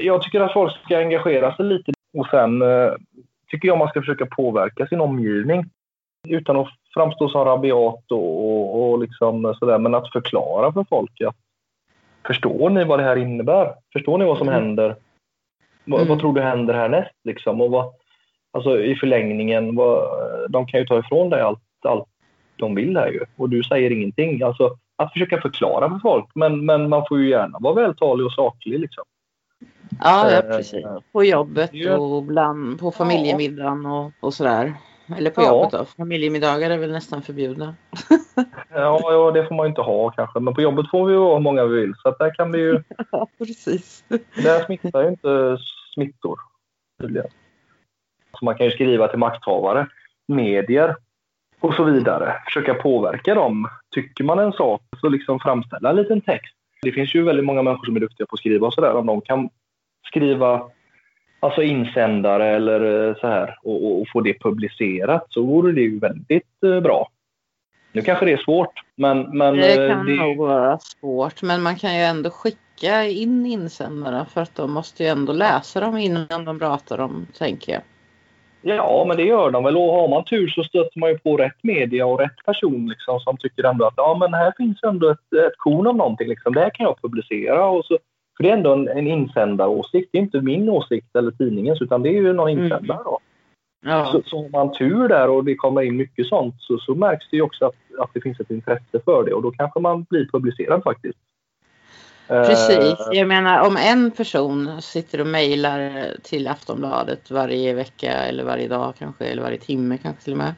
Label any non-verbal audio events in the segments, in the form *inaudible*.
jag tycker att folk ska engagera sig lite och sen eh, tycker jag man ska försöka påverka sin omgivning utan att framstå som rabiat och, och, och liksom sådär, men att förklara för folk att förstår ni vad det här innebär? Förstår ni vad som mm. händer? Vad, mm. vad, tror du händer härnäst liksom? Och vad, alltså i förlängningen, vad, de kan ju ta ifrån dig allt, allt de vill här ju och du säger ingenting. Alltså att försöka förklara för folk, men, men man får ju gärna vara vältalig och saklig liksom. Ja, ja eh, precis. På jobbet och bland, på familjemiddagen och, och sådär. Eller på ja. jobbet då. Familjemiddagar är väl nästan förbjudna. *laughs* ja, ja, det får man inte ha kanske. Men på jobbet får vi ju ha hur många vi vill. Så där kan vi ju... *laughs* Ja, precis. Där smittar ju inte smittor tydligen. Så man kan ju skriva till makthavare, medier och så vidare. Försöka påverka dem. Tycker man en sak så liksom framställa en liten text. Det finns ju väldigt många människor som är duktiga på att skriva och sådär. Om de kan skriva alltså insändare eller eh, så här och, och, få det publicerat så vore det ju väldigt eh, bra. Nu kanske det är svårt men... men det eh, kan det... nog vara svårt men man kan ju ändå skicka in insändare för att de måste ju ändå läsa dem innan de pratar dem tänker jag. Ja, men det gör de väl. Och har man tur så stöter man ju på rätt media och rätt person liksom, som tycker ändå att ja, men här finns ändå ett, ett korn av någonting. Liksom. Det här kan jag publicera. Och så, för det är ändå en, en insändaråsikt. Det är inte min åsikt eller tidningens utan det är ju någon mm. insändare. Då. Ja. Så, så har man tur där och det kommer in mycket sånt så, så märks det ju också att, att det finns ett intresse för det och då kanske man blir publicerad faktiskt. Precis. Eh, jag menar om en person sitter och mejlar till Aftonbladet varje vecka eller varje dag kanske eller varje timme kanske till och med.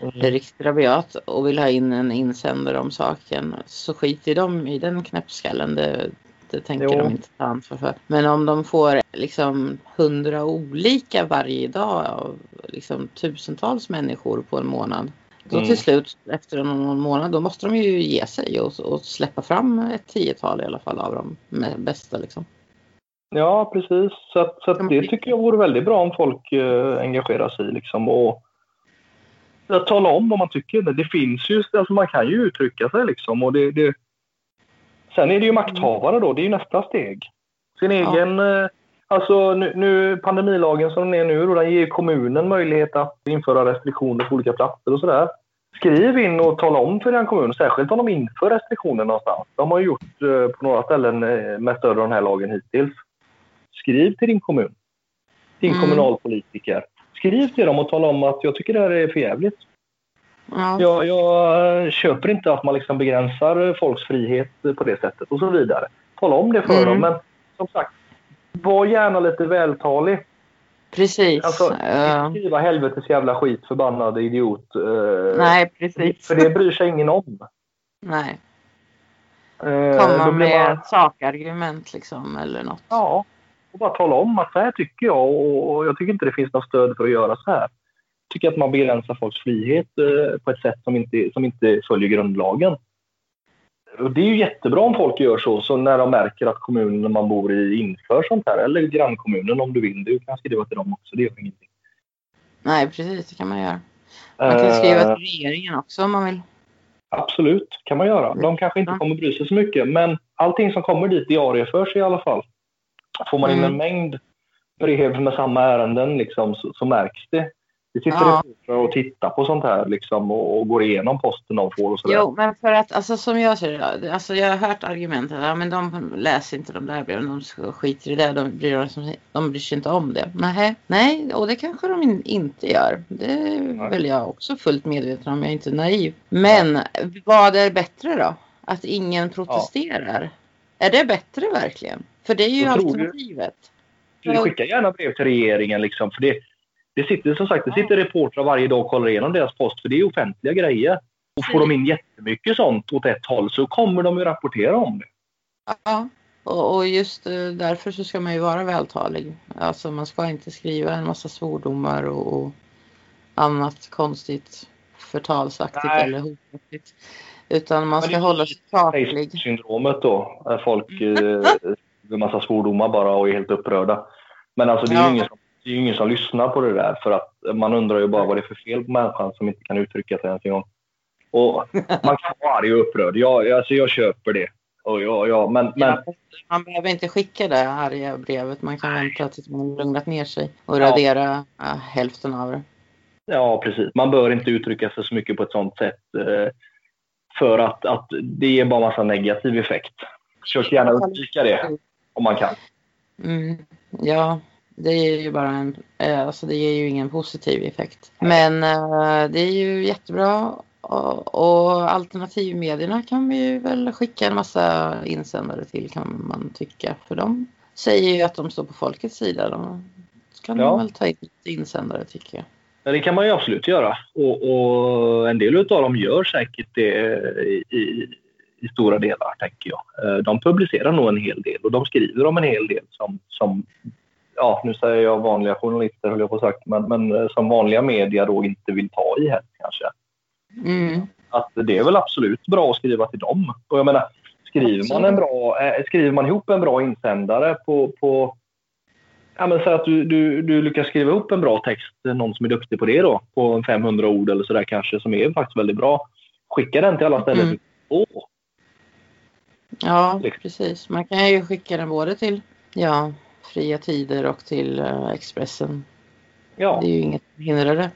Mm. Riktigt rabiat och vill ha in en insändare om saken så skiter de i den knäppskallen. Det, det tänker jo. de inte ta ansvar för. Men om de får liksom hundra olika varje dag av liksom tusentals människor på en månad då mm. till slut efter någon månad då måste de ju ge sig och, och släppa fram ett tiotal i alla fall av de bästa liksom. Ja precis så, att, så att det tycker jag vore väldigt bra om folk eh, engagerar sig liksom och att tala om vad man tycker. Det finns ju, alltså man kan ju uttrycka sig liksom och det, det Sen är det ju makthavare då, det är ju nästa steg. Sin ja. egen, eh, alltså nu, nu, pandemilagen som den är nu, då, den ger kommunen möjlighet att införa restriktioner på olika platser och sådär. Skriv in och tala om för den kommunen, särskilt om de inför restriktioner någonstans. De har gjort eh, på några ställen eh, med stöd av den här lagen hittills. Skriv till din kommun, din mm. kommunalpolitiker. Skriv till dem och tala om att jag tycker det här är för jävligt. Ja. Jag, jag, köper inte att man liksom begränsar folks frihet på det sättet och så vidare. Tala om det för mm. dem, men som sagt, var gärna lite vältalig. Precis. Alltså, skriva helvetes jävla skit, förbannade idiot. Uh, Nej, precis. För det bryr sig ingen om. Nej. Uh, Komma med man... sakargument liksom, eller något. Ja, och bara tala om att så här tycker jag och jag tycker inte det finns något stöd för att göra så här tycker att man begränsar folks frihet eh, på ett sätt som inte, som inte följer grundlagen. Och det är ju jättebra om folk gör så, så när de märker att kommunen man bor i inför sånt här, eller grannkommunen om du vill. Du kan skriva till dem också, det gör ingenting. Nej, precis, det kan man göra. Man kan skriva till eh. regeringen också om man vill. Absolut, kan man göra. De kanske inte kommer bry sig så mycket, men allting som kommer dit diarieförs i alla fall. Får man in en mm. mängd brev med samma ärenden liksom, så, så märks det. Vi sitter ja. och tittar på sånt här liksom, och, och går igenom posten de får och sådär. Jo, men för att alltså, som jag ser det, alltså, jag har hört argumentet ja, men de läser inte de där breven, de skiter i det, de bryr, de bryr sig inte om det. Nej, nej, och det kanske de inte gör. Det är väl jag också fullt medveten om, jag är inte naiv. Men nej. vad är bättre då? Att ingen protesterar? Ja. Är det bättre verkligen? För det är ju alternativet. Du, skicka gärna brev till regeringen liksom, för det det sitter som sagt det sitter reportrar varje dag och kollar igenom deras post för det är offentliga grejer. Och får de in jättemycket sånt åt ett håll så kommer de ju rapportera om det. Ja, och just eh, därför så ska man ju vara vältalig. Alltså man ska inte skriva en massa svordomar och, och annat konstigt förtalsaktigt Nej. eller hotaktigt. Utan man ska hålla sig saklig. Syndromet då. Folk *laughs* eh, en massa svordomar bara och är helt upprörda. Men alltså det är ju ingen som det är ju ingen som lyssnar på det där för att man undrar ju bara vad det är för fel på människan som inte kan uttrycka sig ens en gång. Och man kan vara arg och upprörd. Jag, alltså jag köper det. Och ja, ja, men, men... man behöver inte skicka det arga brevet. Man kan vänta tills man lugnat ner sig och radera ja. hälften av det. Ja, precis. Man bör inte uttrycka sig så mycket på ett sånt sätt. Eh, för att, att det ger bara massa negativ effekt. Försök gärna undvika det om man kan. Mm, ja, det ger ju bara en, eh, alltså det ger ju ingen positiv effekt. Men uh, det är ju jättebra och, och alternativmedierna kan vi ju väl skicka en massa insändare till kan man tycka. För de säger ju att de står på folkets sida. De kan ja. de väl ta in insändare tycker jag. Ja, det kan man ju absolut göra. Och, och en del av dem gör säkert det i, i, i, stora delar, tänker jag. Eh, de publicerar nog en hel del och de skriver om en hel del som, som ja, nu säger jag vanliga journalister, höll jag på sagt, men, men eh, som vanliga media då inte vill ta i här kanske. Mm. Att det är väl absolut bra att skriva till dem. Och jag menar, skriver man, en bra, äh, skriver man ihop en bra insändare på, på Ja, men så att du, du, du lyckas skriva upp en bra text, någon som är duktig på det då, på 500 ord eller sådär kanske, som är faktiskt väldigt bra. Skicka den till alla ställen mm. du Ja, liksom. precis. Man kan ju skicka den både till ja, Fria Tider och till uh, Expressen. Ja. Det är ju inget som hindrar det.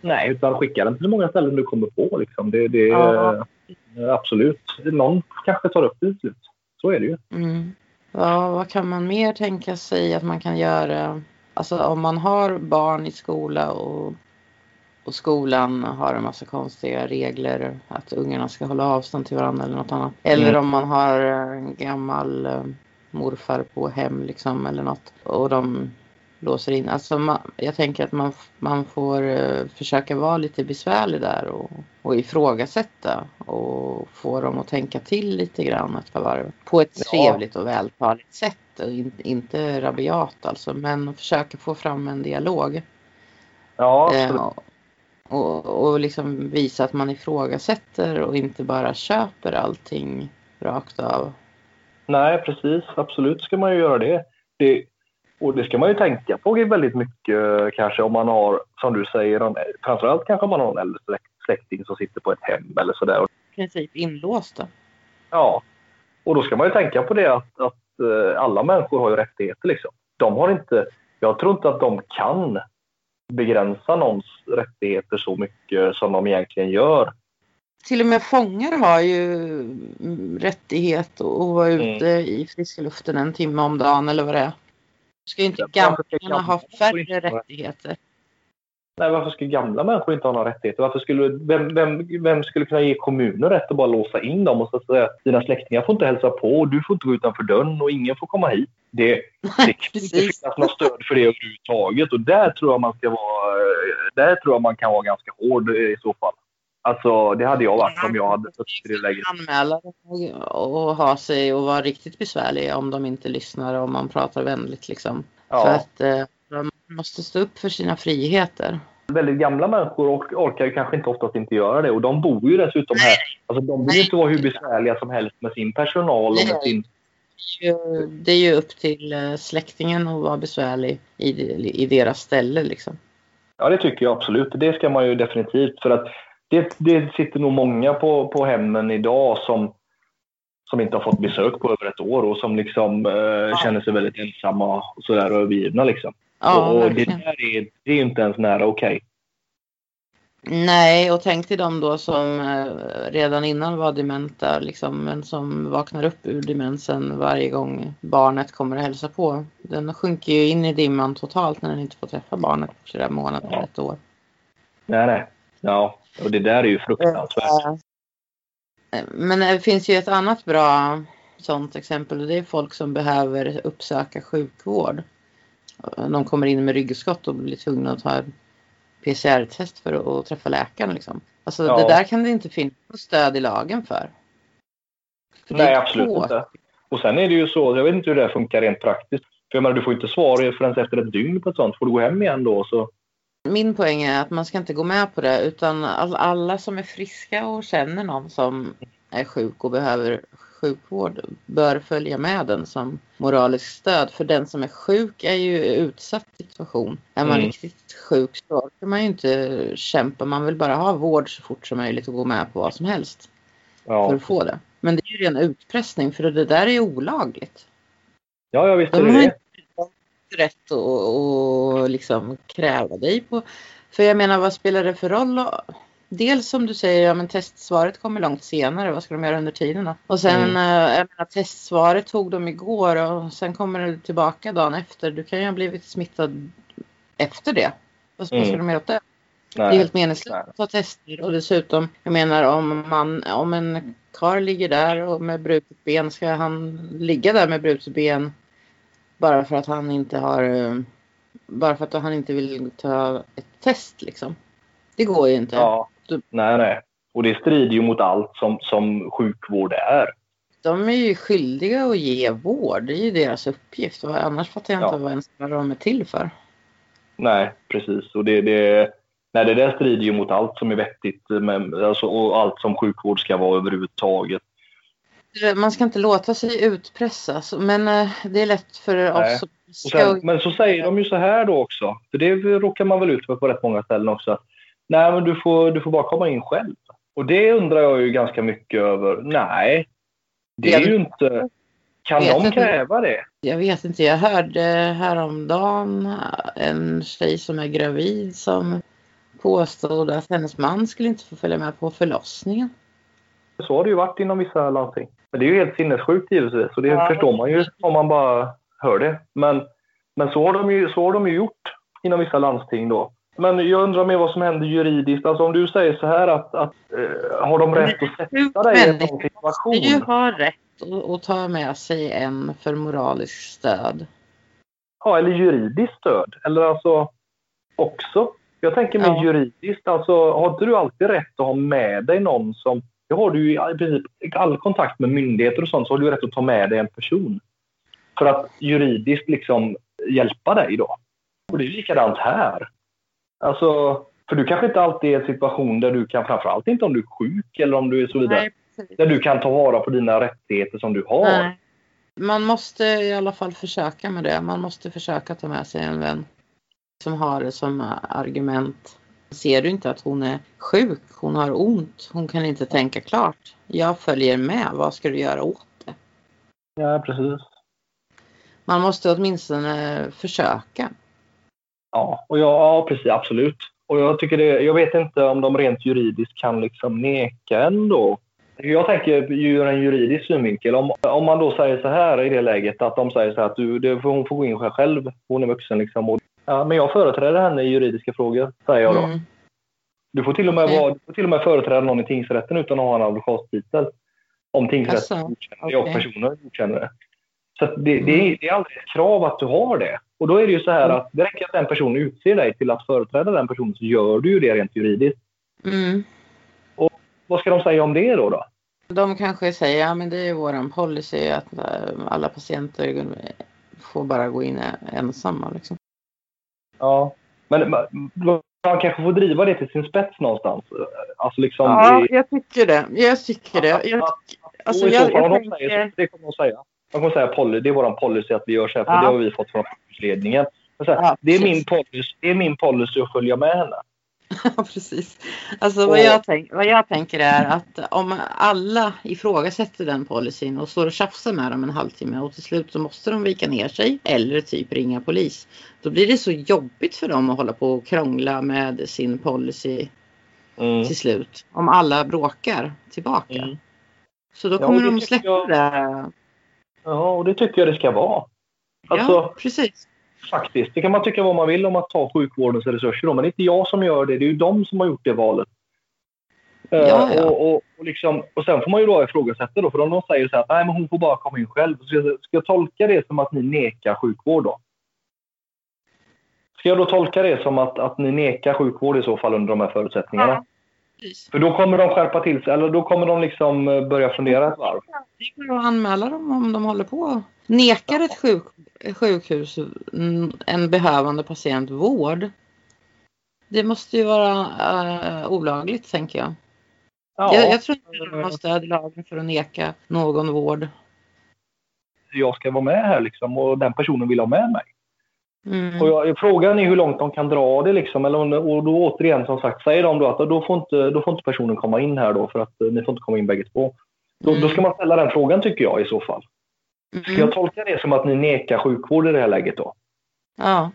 Nej, utan skicka den till så många ställen du kommer på. Liksom. Det, det ja. Absolut. Någon kanske tar upp det till slut. Så är det ju. Mm. Ja, vad kan man mer tänka sig att man kan göra? Alltså om man har barn i skola och, och skolan har en massa konstiga regler att ungarna ska hålla avstånd till varandra eller något annat. Eller mm. om man har en gammal eh, morfar på hem liksom eller något och de låser in. Alltså man, jag tänker att man, man får uh, försöka vara lite besvärlig där och, och ifrågasätta och få dem att tänka till lite grann ett par varv. På ett ja. trevligt och vältaligt sätt. Och in, inte rabiat alltså men försöka få fram en dialog. Ja, uh, och, och liksom visa att man ifrågasätter och inte bara köper allting rakt av. Nej, precis. Absolut ska man ju göra det. det och det ska man ju tänka på väldigt mycket kanske om man har, som du säger, framförallt kanske om man har en äldre släkting som sitter på ett hem eller sådär. I princip inlåsta. Ja, och då ska man ju tänka på det att, att eh, alla människor har ju rättigheter liksom. De har inte, jag tror inte att de kan begränsa någons rättigheter så mycket som de egentligen gör. Till och med fångar har ju rättighet att vara mm. ute mm. i friska luften en timme om dagen eller vad det är. Ska inte gamla ha färre rättigheter? Nej, varför ska gamla människor inte ha några rättigheter? Varför skulle, vem, vem, vem skulle kunna ge kommuner rätt att bara låsa in dem och så att säga dina släktingar får inte hälsa på och du får inte gå utanför dörren och ingen får komma hit. Det, *laughs* det kan inte finnas något stöd för det överhuvudtaget och där tror jag man ska vara, där tror jag man kan vara ganska hård i så fall. Alltså det hade jag varit om jag hade suttit i det läget. Anmäla och ha sig och vara riktigt besvärlig om de inte lyssnar och man pratar vänligt liksom. Ja. För att eh, man måste stå upp för sina friheter. Väldigt gamla människor orkar ju kanske inte oftast inte göra det och de bor ju dessutom här. Alltså de vill ju inte vara hur besvärliga som helst med sin personal och med sin det är ju upp till eh, släktingen att vara besvärlig i, i deras ställe liksom. Ja, det tycker jag absolut. Det ska man ju definitivt. För att det, det sitter nog många på, på hemmen idag som, som inte har fått besök på över ett år och som liksom eh, ja. känner sig väldigt ensamma och sådär övergivna liksom. Ja, och, och det där är, det är inte ens nära okej. Okay. Nej, och tänk till dem då som eh, redan innan var dementa, liksom, men som vaknar upp ur demensen varje gång barnet kommer och hälsa på. Den sjunker ju in i dimman totalt när den inte får träffa barnet på flera månader, ja. ett år. Nej, nej. Ja, och det där är ju fruktansvärt. Eh, men det finns ju ett annat bra sånt exempel och det är folk som behöver uppsöka sjukvård. De kommer in med ryggskott och blir tvungna att ta PCR-test för att träffa läkaren. Liksom. Alltså ja. det där kan det inte finnas stöd i lagen för. för Nej, absolut på. inte. Och sen är det ju så, jag vet inte hur det funkar rent praktiskt. För jag menar, du får inte svar förrän efter ett dygn på ett sånt. Får du gå hem igen då så min poäng är att man ska inte gå med på det utan alla som är friska och känner någon som är sjuk och behöver sjukvård bör följa med den som moraliskt stöd. För den som är sjuk är ju i utsatt situation. Är man mm. riktigt sjuk så orkar man ju inte kämpa. Man vill bara ha vård så fort som möjligt och gå med på vad som helst. Ja. För att få det. Men det är ju ren utpressning för det där är olagligt. Ja, jag visste de det. Har inte rätt att liksom kräva dig på. För jag menar vad spelar det för roll? Dels som du säger, ja men testsvaret kommer långt senare. Vad ska de göra under tiden då? Och sen, mm. Eh, jag menar testsvaret tog de igår och sen kommer det tillbaka dagen efter. Du kan ju ha blivit smittad efter det. Vad ska, mm. de göra åt det? Nej. Det är helt meningslöst att ta tester och dessutom, jag menar om man, om en kar ligger där och med brutet ben, ska han ligga där med brutet ben bara för att han inte har, eh, bara för att han inte vill ta ett test liksom? Det går ju inte. Ja. Nej, nej. Och det strider ju mot allt som, som sjukvård är. De är ju skyldiga att ge vård. Det är ju deras uppgift. Annars fattar jag inte vad ens vad de är till för. Nej, precis. Och det, det, nej, det där strider ju mot allt som är vettigt med, alltså, och allt som sjukvård ska vara överhuvudtaget. Man ska inte låta sig utpressas, men eh, det är lätt för nej. oss. Sen, men så säger de ju så här då också, för det råkar man väl ut för på rätt många ställen också. Nej, men du får, du får bara komma in själv. Och det undrar jag ju ganska mycket över. Nej, det är ju inte... Kan de kräva det? Jag vet inte. Jag hörde häromdagen en tjej som är gravid som påstod att hennes man skulle inte få följa med på förlossningen. Så har det ju varit inom vissa landsting. Men det är ju helt sinnessjukt givetvis. Och det ja. förstår man ju om man bara hör det. Men, men så, har de ju, så har de ju gjort inom vissa landsting då. Men jag undrar mer vad som händer juridiskt. Alltså om du säger så här att, att äh, har de rätt att sätta dig i en sån situation? Du har rätt att ta med sig en för moraliskt stöd. Ja, eller juridiskt stöd. Eller alltså också. Jag tänker mer ja. juridiskt. Alltså har inte du alltid rätt att ha med dig någon som... Det har du ju i princip all kontakt med myndigheter och sånt så har du rätt att ta med dig en person. För att juridiskt liksom hjälpa dig då. Och det är likadant här. Alltså, för du kanske inte alltid är i en situation där du kan, framförallt inte om du är sjuk eller om du är så vidare, Nej, där du kan ta vara på dina rättigheter som du har. Nej. Man måste i alla fall försöka med det. Man måste försöka ta med sig en vän som har det som argument. Ser du inte att hon är sjuk? Hon har ont. Hon kan inte tänka klart. Jag följer med. Vad ska du göra åt det? Ja, precis. Man måste åtminstone försöka. Ja, och jag, ja, precis, absolut. Och jag, tycker det, jag vet inte om de rent juridiskt kan liksom neka ändå. Jag tänker ur en juridisk synvinkel. Om, om man då säger så här i det läget att de säger så här att du, det, hon får gå in själv, hon är vuxen liksom. Och, ja, men jag företräder henne i juridiska frågor, säger jag då. Mm. Du, får till och med vara, du får till och med företräda någon i tingsrätten utan att ha en advokattitel. Om tingsrätten godkänner det och personen godkänner det. Så det, det, är, mm. det är aldrig ett krav att du har det. Och då är det ju så här mm. att det räcker att en person utser dig till att företräda den personen så gör du ju det rent juridiskt. Mm. Och vad ska de säga om det då? då? De kanske säger ja men det är våran policy att eh, alla patienter får bara gå in ensamma. Liksom. Ja, men man kanske får driva det till sin spets någonstans. Alltså liksom ja, jag tycker det. Jag tycker det. Jag, alltså, jag, jag, jag tänker... det kommer de säga. Man kommer säga poly, det är vår policy att vi gör så här, för ja. det har vi fått från ledningen. Ja, det, är min policy, det är min policy att följa med henne. *laughs* Ja, precis. Alltså vad jag, tänk, vad jag tänker är att om alla ifrågasätter den policyn och står och tjafsar med dem en halvtimme och till slut så måste de vika ner sig eller typ ringa polis. Då blir det så jobbigt för dem att hålla på och krångla med sin policy mm. till slut. Om alla bråkar tillbaka. Mm. Så då kommer ja, de släppa jag... det. Ja, och det tycker jag det ska vara. Alltså, ja, precis. Faktiskt. Det kan man tycka vad man vill om att ta sjukvårdens resurser. Då, men det är inte jag som gör det. Det är ju de som har gjort det valet. Eh, ja, ja. Och, och, och, liksom, och sen får man ju då ifrågasätta då, för om de säger så här nej, men hon får bara komma in själv. Ska jag, ska jag tolka det som att ni nekar sjukvård då? Ska jag då tolka det som att, att ni nekar sjukvård i så fall under de här förutsättningarna? För då kommer de skärpa till sig, eller då kommer de liksom eh, börja fundera ett varv. Det går att anmäla dem om de håller på. Nekar ett sjuk, sjukhus en behövande patient vård. Det måste ju vara uh, olagligt, tänker jag. Ja. Jag, jag tror inte de har stöd i lagen för att neka någon vård. Jag ska vara med här liksom och den personen vill ha med mig. Mm. Och jag, frågan är hur långt de kan dra det liksom. Eller, och då återigen som sagt, säger de då att då får, inte, då får inte personen komma in här då för att eh, ni får inte komma in bägge två. Då, mm. då ska man ställa den frågan tycker jag i så fall. Ska jag tolka det som att ni nekar sjukvård i det här läget då? Ja.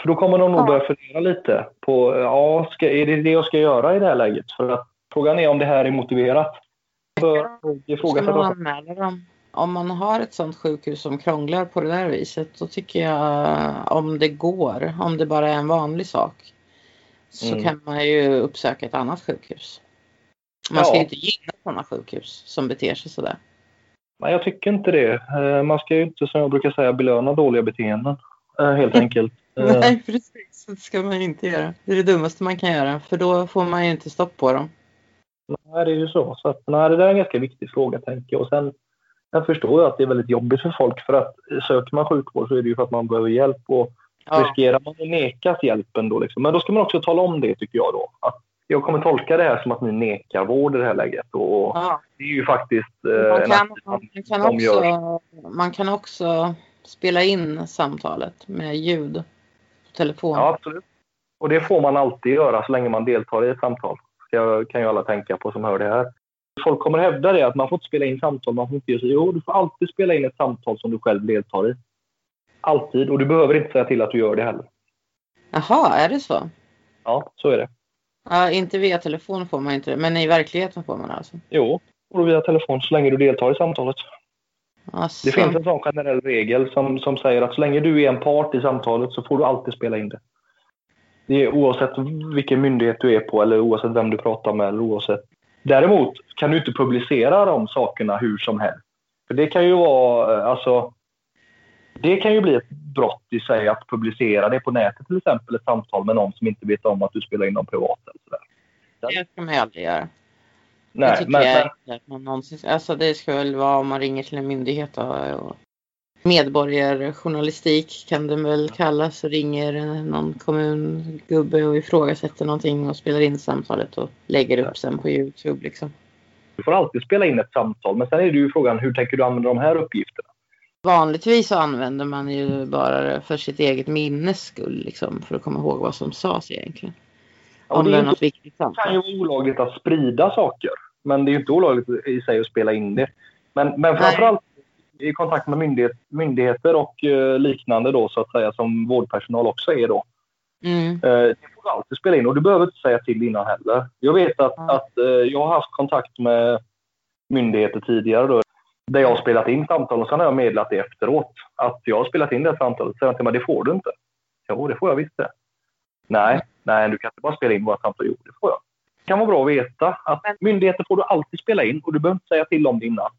För då kommer de nog ja. börja fundera lite på, ja, ska, är det det jag ska göra i det här läget? För att frågan är om det här är motiverat. För, ska man anmäla dem? Om man har ett sånt sjukhus som krånglar på det där viset, då tycker jag om det går, om det bara är en vanlig sak, så mm. kan man ju uppsöka ett annat sjukhus. Man ska ju inte gynna sådana sjukhus som beter sig sådär. Nej, jag tycker inte det. Eh, man ska ju inte, som jag brukar säga, belöna dåliga beteenden. Eh, helt enkelt. *laughs* Eh. Nej, precis. Det ska man inte göra. Det är det dummaste man kan göra, för då får man ju inte stopp på dem. Nej, det är ju så. så att, nej, det där är en ganska viktig fråga, tänker jag. Och sen, jag förstår ju att det är väldigt jobbigt för folk, för att söker man sjukvård så är det ju för att man behöver hjälp. Och ja. riskerar man att nekas hjälpen då liksom. Men då ska man också tala om det, tycker jag då. Att jag kommer tolka det här som att ni nekar vård i det här läget. Och ja. Det är ju faktiskt eh, man kan, man, kan också, man kan också spela in samtalet med ljud på telefon. Ja, absolut. Och det får man alltid göra så länge man deltar i ett samtal. Det kan ju alla tänka på som hör det här. Folk kommer hävda det att man får inte spela in samtal, man får inte så. Jo, du får alltid spela in ett samtal som du själv deltar i. Alltid. Och du behöver inte säga till att du gör det heller. Jaha, är det så? Ja, så är det. Ja, inte via telefon får man inte det, men i verkligheten får man det alltså? Jo, får via telefon så länge du deltar i samtalet. Alltså. Det finns en sån generell regel som, som säger att så länge du är en part i samtalet så får du alltid spela in det. Det är oavsett vilken myndighet du är på eller oavsett vem du pratar med eller oavsett. Däremot kan du inte publicera de sakerna hur som helst. För det kan ju vara, eh, alltså, det kan ju bli ett brott i sig att publicera det på nätet till exempel, ett samtal med någon som inte vet om att du spelar in dem privat. Eller sådär. Det ska man ju aldrig göra. Nej, det tycker men, jag inte att man någonsin Alltså det ska väl vara om man ringer till en myndighet och medborgarjournalistik kan det väl kallas och ringer någon kommungubbe och ifrågasätter någonting och spelar in samtalet och lägger upp sen på Youtube liksom. Du får alltid spela in ett samtal men sen är det ju frågan hur tänker du använda de här uppgifterna? Vanligtvis så använder man ju bara för sitt eget minnes skull liksom, för att komma ihåg vad som sades egentligen. Om det, är något viktigt samtal. Det kan ju vara olagligt att sprida saker. Men det är ju inte olagligt i sig att spela in det. Men, men framförallt i kontakt med myndighet, myndigheter och uh, liknande då så att säga som vårdpersonal också är då. Mm. Uh, det får du alltid spela in och du behöver inte säga till innan heller. Jag vet att, mm. att uh, jag har haft kontakt med myndigheter tidigare då där jag har spelat in samtal och sen har jag meddelat det efteråt. Att jag har spelat in det samtalet. Säger till mig, det får du inte. Jo, det får jag visst det. Nej, nej, du kan inte bara spela in våra samtal. Jo, det får jag. Det kan vara bra att veta att myndigheter får du alltid spela in och du behöver inte säga till om det innan.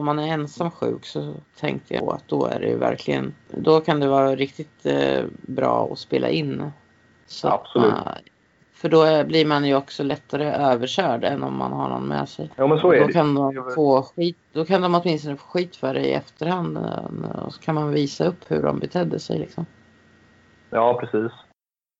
Om man är ensam sjuk så tänkte jag att då är det verkligen, då kan det vara riktigt eh, bra att spela in. Så Absolut. Man, för då blir man ju också lättare överkörd än om man har någon med sig. Ja, men så är då det. Kan de få skit, då kan de åtminstone få skit för det i efterhand. Eh, och så kan man visa upp hur de betedde sig. Liksom. Ja, precis.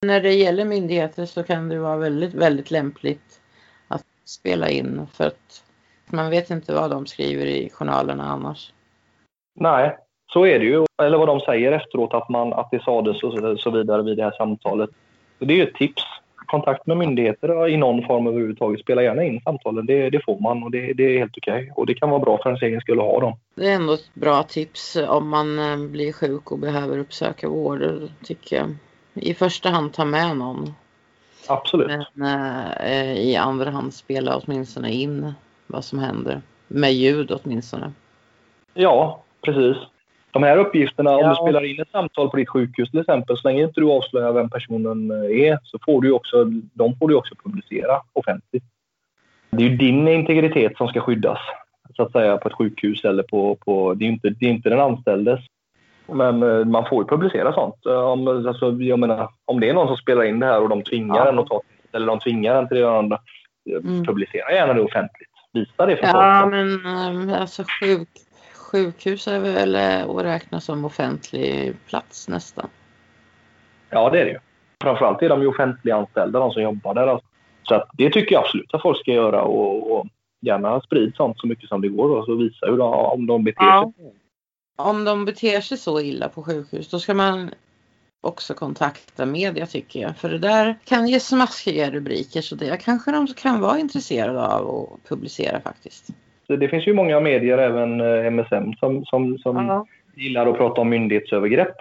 När det gäller myndigheter så kan det vara väldigt, väldigt lämpligt att spela in för att man vet inte vad de skriver i journalerna annars. Nej, så är det ju. Eller vad de säger efteråt, att, man, att det sades och så vidare vid det här samtalet. det är ju ett tips kontakt med myndigheter i någon form överhuvudtaget. Spela gärna in samtalen, det, det får man och det, det är helt okej. Okay. Och det kan vara bra för ens egen skull att ha dem. Det är ändå ett bra tips om man eh, blir sjuk och behöver uppsöka vård, tycker jag. I första hand ta med någon. Absolut. Men äh, i andra hand spela åtminstone in vad som händer. Med ljud åtminstone. Ja, precis de här uppgifterna, ja. om du spelar in ett samtal på ditt sjukhus till exempel, så länge inte du avslöjar vem personen eh, är, så får du också, de får du också publicera offentligt. Det är ju din integritet som ska skyddas, så att säga, på ett sjukhus eller på... på det, är inte, det är inte den anställdes. Men eh, man får ju publicera sånt. Eh, om, alltså, jag menar, om det är någon som spelar in det här och de tvingar ja. en att ta eller de tvingar en till det andra, mm. publicera gärna det offentligt. Visa det för Ja, folk. men alltså sjuk, sjukhus är väl eh, att räkna som offentlig plats nästan? Ja, det är det ju. Framförallt är de ju offentliganställda, de som jobbar där. Alltså. Så det tycker jag absolut att folk ska göra och, och gärna sprid sånt så mycket som det går och så visa hur de, om de beter ja. sig. Om de beter sig så illa på sjukhus, då ska man också kontakta media tycker jag. För det där kan ge smaskiga rubriker så det kanske de kan vara intresserade av att publicera faktiskt. Det finns ju många medier, även MSM, som, som, som ja. gillar att prata om myndighetsövergrepp.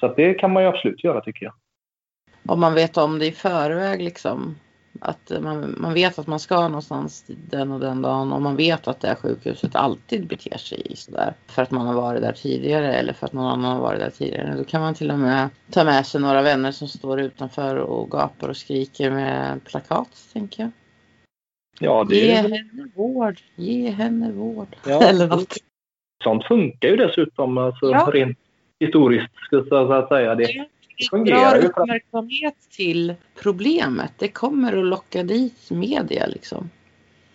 Så det kan man ju absolut göra tycker jag. Om man vet om det i förväg liksom. Att man, man vet att man ska någonstans den och den dagen och man vet att det här sjukhuset alltid beter sig sådär. För att man har varit där tidigare eller för att någon annan har varit där tidigare. Då kan man till och med ta med sig några vänner som står utanför och gapar och skriker med plakat, tänker jag. Ja, det Ge henne vård, ge henne vård. Ja, *laughs* eller något. Sånt funkar ju dessutom alltså, ja. rent historiskt, så att säga. Det, fungerar ju. uppmärksamhet till problemet. Det kommer att locka dit media liksom.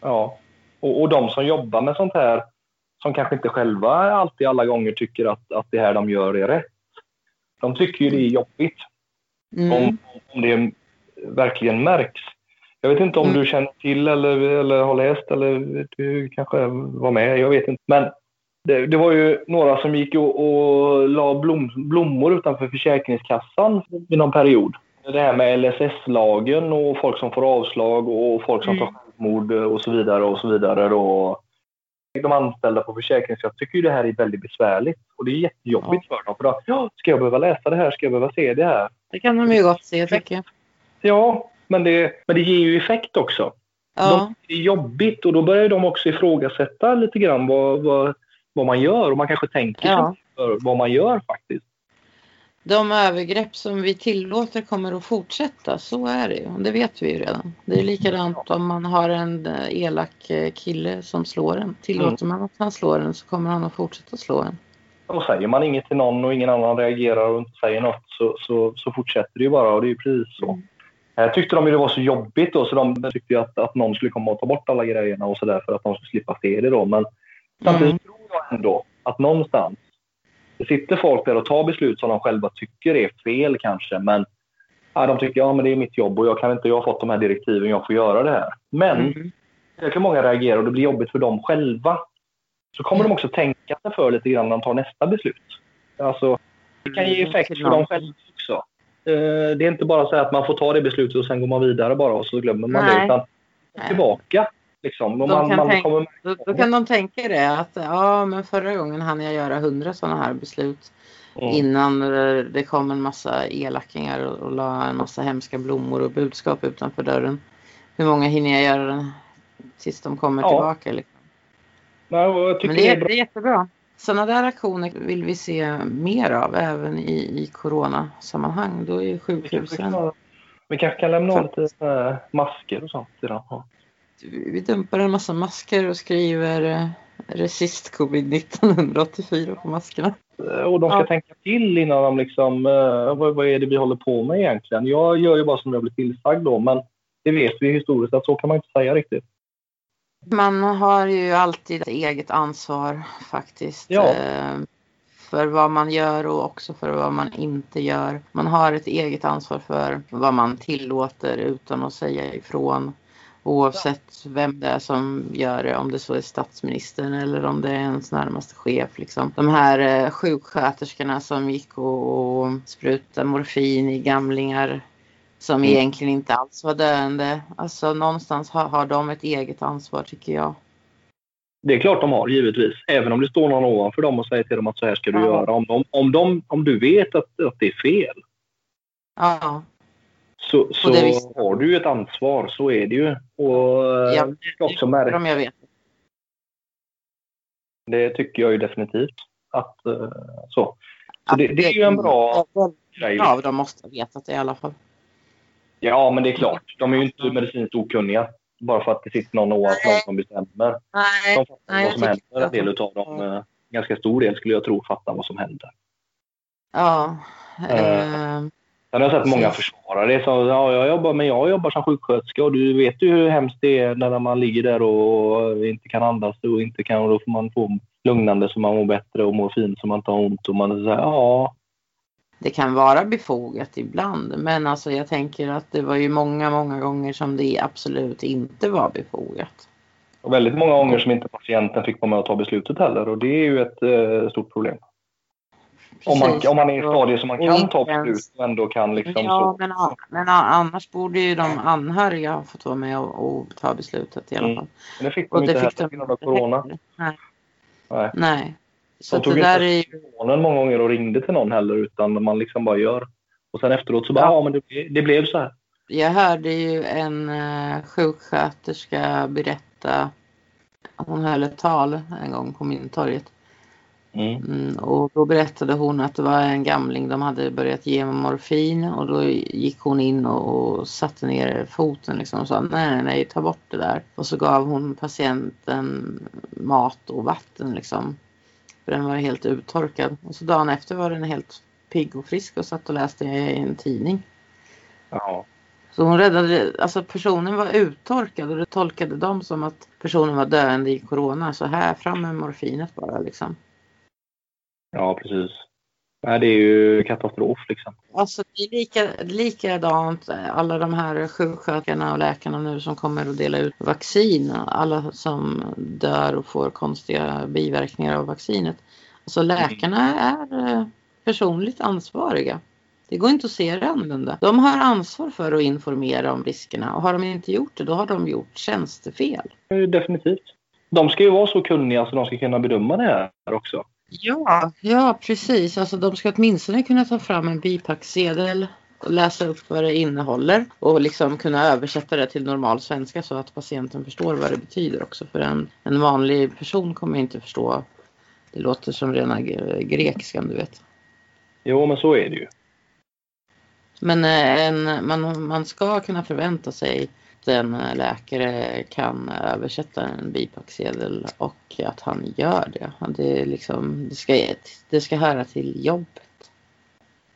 Ja, och, och de som jobbar med sånt här som kanske inte själva alltid alla gånger tycker att, att det här de gör är rätt. De tycker ju det är jobbigt. Mm. Om, om det verkligen märks. Jag vet inte om mm. du känner till eller, eller har läst eller du kanske var med, jag vet inte. Men det, det, var ju några som gick och, och la blom, blommor utanför Försäkringskassan i någon period. Det här med LSS-lagen och folk som får avslag och folk som mm. tar självmord och så vidare och så vidare. Då. De anställda på Försäkringskassan tycker ju det här är väldigt besvärligt och det är jättejobbigt ja. för dem. För då, ja, ska jag behöva läsa det här? Ska jag behöva se det här? Det kan de ju gott se tycker jag. Ja, men det, men det ger ju effekt också. Ja. De, det är jobbigt och då börjar de också ifrågasätta lite grann vad, vad vad man gör och man kanske tänker ja. för vad man gör faktiskt. De övergrepp som vi tillåter kommer att fortsätta, så är det ju. Det vet vi ju redan. Det är likadant om man har en eh, elak eh, kille som slår en. Tillåter mm. man att han slår en så kommer han att fortsätta slå en. Och säger man inget till någon och ingen annan reagerar och inte säger något så, så, så fortsätter det ju bara och det är ju precis så. Mm. Här tyckte de ju det var så jobbigt då så de tyckte att, att någon skulle komma och ta bort alla grejerna och sådär för att de skulle slippa se det då. Men samtidigt mm jag ändå att någonstans det sitter folk där och tar beslut som de själva tycker är fel kanske, men ja, de tycker ja, men det är mitt jobb och jag kan inte, jag har fått de här direktiven, jag får göra det här. Men mm. jäkla många reagerar och det blir jobbigt för dem själva. Så kommer mm. de också tänka sig för lite grann när de tar nästa beslut. Alltså, det kan ge effekt för dem själva också. Eh, det är inte bara så att man får ta det beslutet och sen går man vidare bara och så glömmer man Nej. det. Utan tillbaka Liksom. Då, man, man tänka, kommer... då, då, kan de tänka det att ja, men förra gången hann jag göra hundra sådana här beslut mm. innan det kom en massa elakingar och, och la en massa hemska blommor och budskap utanför dörren. Hur många hinner jag göra tills de kommer ja. tillbaka? Liksom? Nej, men det är, det är jättebra. Sådana där aktioner vill vi se mer av även i, i coronasammanhang. Då är sjukhusen... Vi kanske kan lämna av lite masker och sånt dem vi dumpar en massa masker och skriver eh, resist covid 1984 på maskerna. Eh, och de ska ja. tänka till innan de liksom, uh, vad, vad, är det vi håller på med egentligen? Jag gör ju bara som jag blir tillsagd då, men det vet vi historiskt att så kan man inte säga riktigt. Man har ju alltid ett eget ansvar faktiskt. Ja. För vad man gör och också för vad man inte gör. Man har ett eget ansvar för vad man tillåter utan att säga ifrån. Oavsett vem det är som gör det, om det så är statsministern eller om det är ens närmaste chef. Liksom. De här eh, sjuksköterskorna som gick och, och sprutade morfin i gamlingar som mm. egentligen inte alls var döende. Alltså någonstans har, har de ett eget ansvar tycker jag. Det är klart de har, givetvis. Även om det står någon ovanför dem och säger till dem att så här ska du ja. göra. Om, de, om, de, om du vet att, att det är fel. Ja så, så har du ju ett ansvar, så är det ju. Och ja, eh, det också märka. jag vet. Det tycker jag ju definitivt. Att, uh, så så det, det, är ju en bra grej. Ja, de måste ha vetat det i alla fall. Ja, men det är klart. De är ju inte medicinskt okunniga. Bara för att det sitter någon ovanför dem som bestämmer. Nej. De fattar Nej, vad som händer. En del av dem, mm. ganska stor del skulle jag tro, fattar vad som händer. Ja. Uh, Sen har jag sett många försvara det. Så, ja, jag jobbar, men jag jobbar som sjuksköterska och du vet ju hur hemskt det är när man ligger där och inte kan andas och inte kan. Och då får man få lugnande så man mår bättre och morfin så man inte har ont. Och man så här, ja. Det kan vara befogat ibland, men alltså jag tänker att det var ju många, många gånger som det absolut inte var befogat. Och väldigt många gånger som inte patienten fick vara med och ta beslutet heller och det är ju ett eh, stort problem. Om, man, om man är i stadiet som man kan ta beslut och ändå kan liksom ja, så. Men, men annars borde ju de anhöriga ha fått vara med och, och ta beslutet i alla mm. fall. Mm. Men det fick de och inte heller på grund av corona. Nej. Nej. Nej. Så de tog inte är... telefonen många gånger och ringde till någon heller utan man liksom bara gör. Och sen efteråt så bara, ja, ja men det, det blev så här. Jag hörde ju en uh, sjuksköterska berätta, hon höll ett tal en gång på Mynttorget. Mm. Mm, och då berättade hon att det var en gamling, de hade börjat ge morfin och då gick hon in och, och satte ner foten liksom och sa nej, nej, ta bort det där. Och så gav hon patienten mat och vatten liksom. För den var helt uttorkad. Och så dagen efter var den helt pigg och frisk och satt och läste i en tidning. Ja. Så hon räddade, alltså personen var uttorkad och det tolkade de som att personen var döende i corona. Så här, fram med morfinet bara liksom. Ja, precis. Nej, det är ju katastrof liksom. Alltså det är lika, likadant alla de här sjuksköterskorna och läkarna nu som kommer att dela ut vaccin. Alla som dör och får konstiga biverkningar av vaccinet. Alltså läkarna är eh, personligt ansvariga. Det går inte att se det annorlunda. De har ansvar för att informera om riskerna och har de inte gjort det då har de gjort tjänstefel. Definitivt. De ska ju vara så kunniga så de ska kunna bedöma det här också. Ja, ja precis. Alltså, de ska åtminstone kunna ta fram en bipacksedel och läsa upp vad det innehåller och liksom kunna översätta det till normal svenska så att patienten förstår vad det betyder också. För en, en vanlig person kommer inte förstå. Det låter som rena grekiskan, du vet. Jo, men så är det ju. Men eh, en, man, man ska kunna förvänta sig att en läkare kan översätta en bipacksedel och att han gör det. Det, liksom, det, ska, det ska höra till jobbet.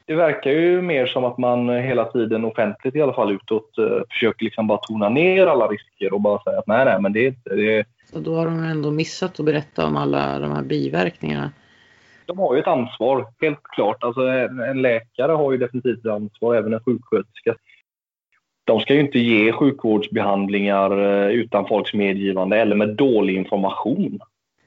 Det verkar ju mer som att man hela tiden offentligt i alla fall utåt eh, försöker liksom bara tona ner alla risker och bara säga att nej, nej, men det är inte... Det... Så då har de ändå missat att berätta om alla de här biverkningarna de har ju ett ansvar, helt klart. Alltså, en läkare har ju definitivt ett ansvar, även en sjuksköterska. De ska ju inte ge sjukvårdsbehandlingar eh, utan folks medgivande eller med dålig information.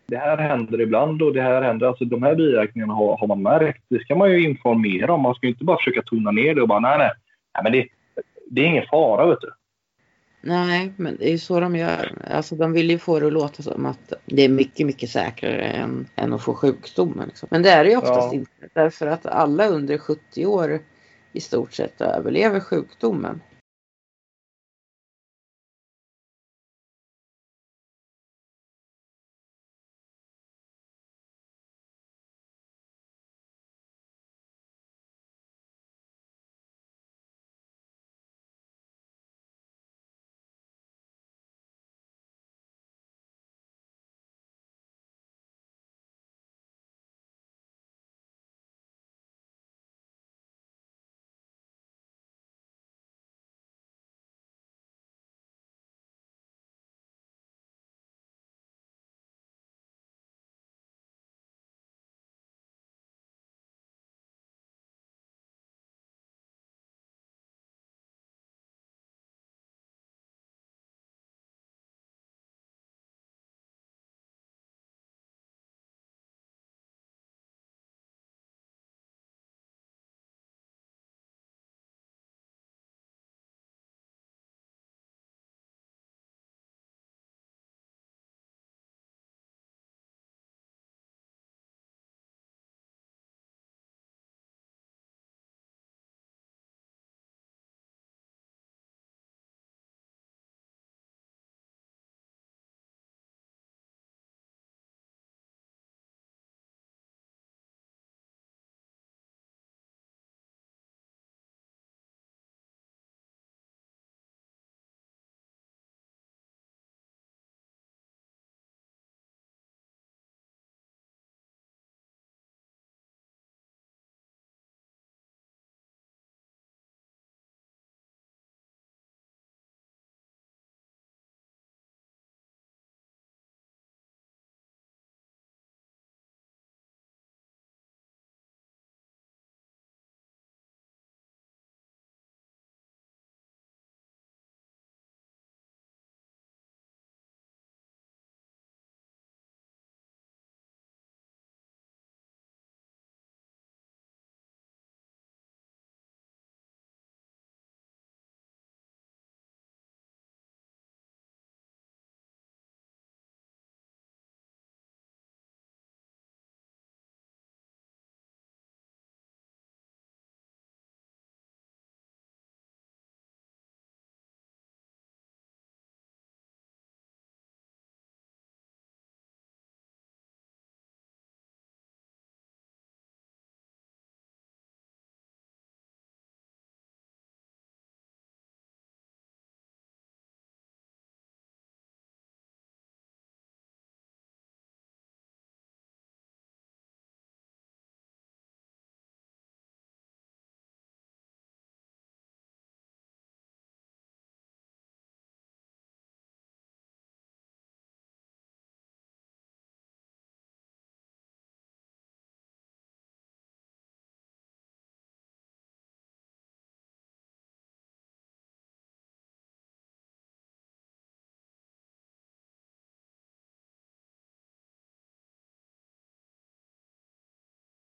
Det här händer ibland och det här händer, alltså de här biverkningarna har, har man märkt. Det ska man ju informera om. Man ska inte bara försöka tona ner det och bara nej, nej, nej men det, det är ingen fara vet du. Nej, men det är ju så de gör. Alltså de vill ju få det att låta som att det är mycket, mycket säkrare än, än att få sjukdomen. Liksom. Men det är det ju oftast ja. inte. Därför att alla under 70 år i stort sett överlever sjukdomen.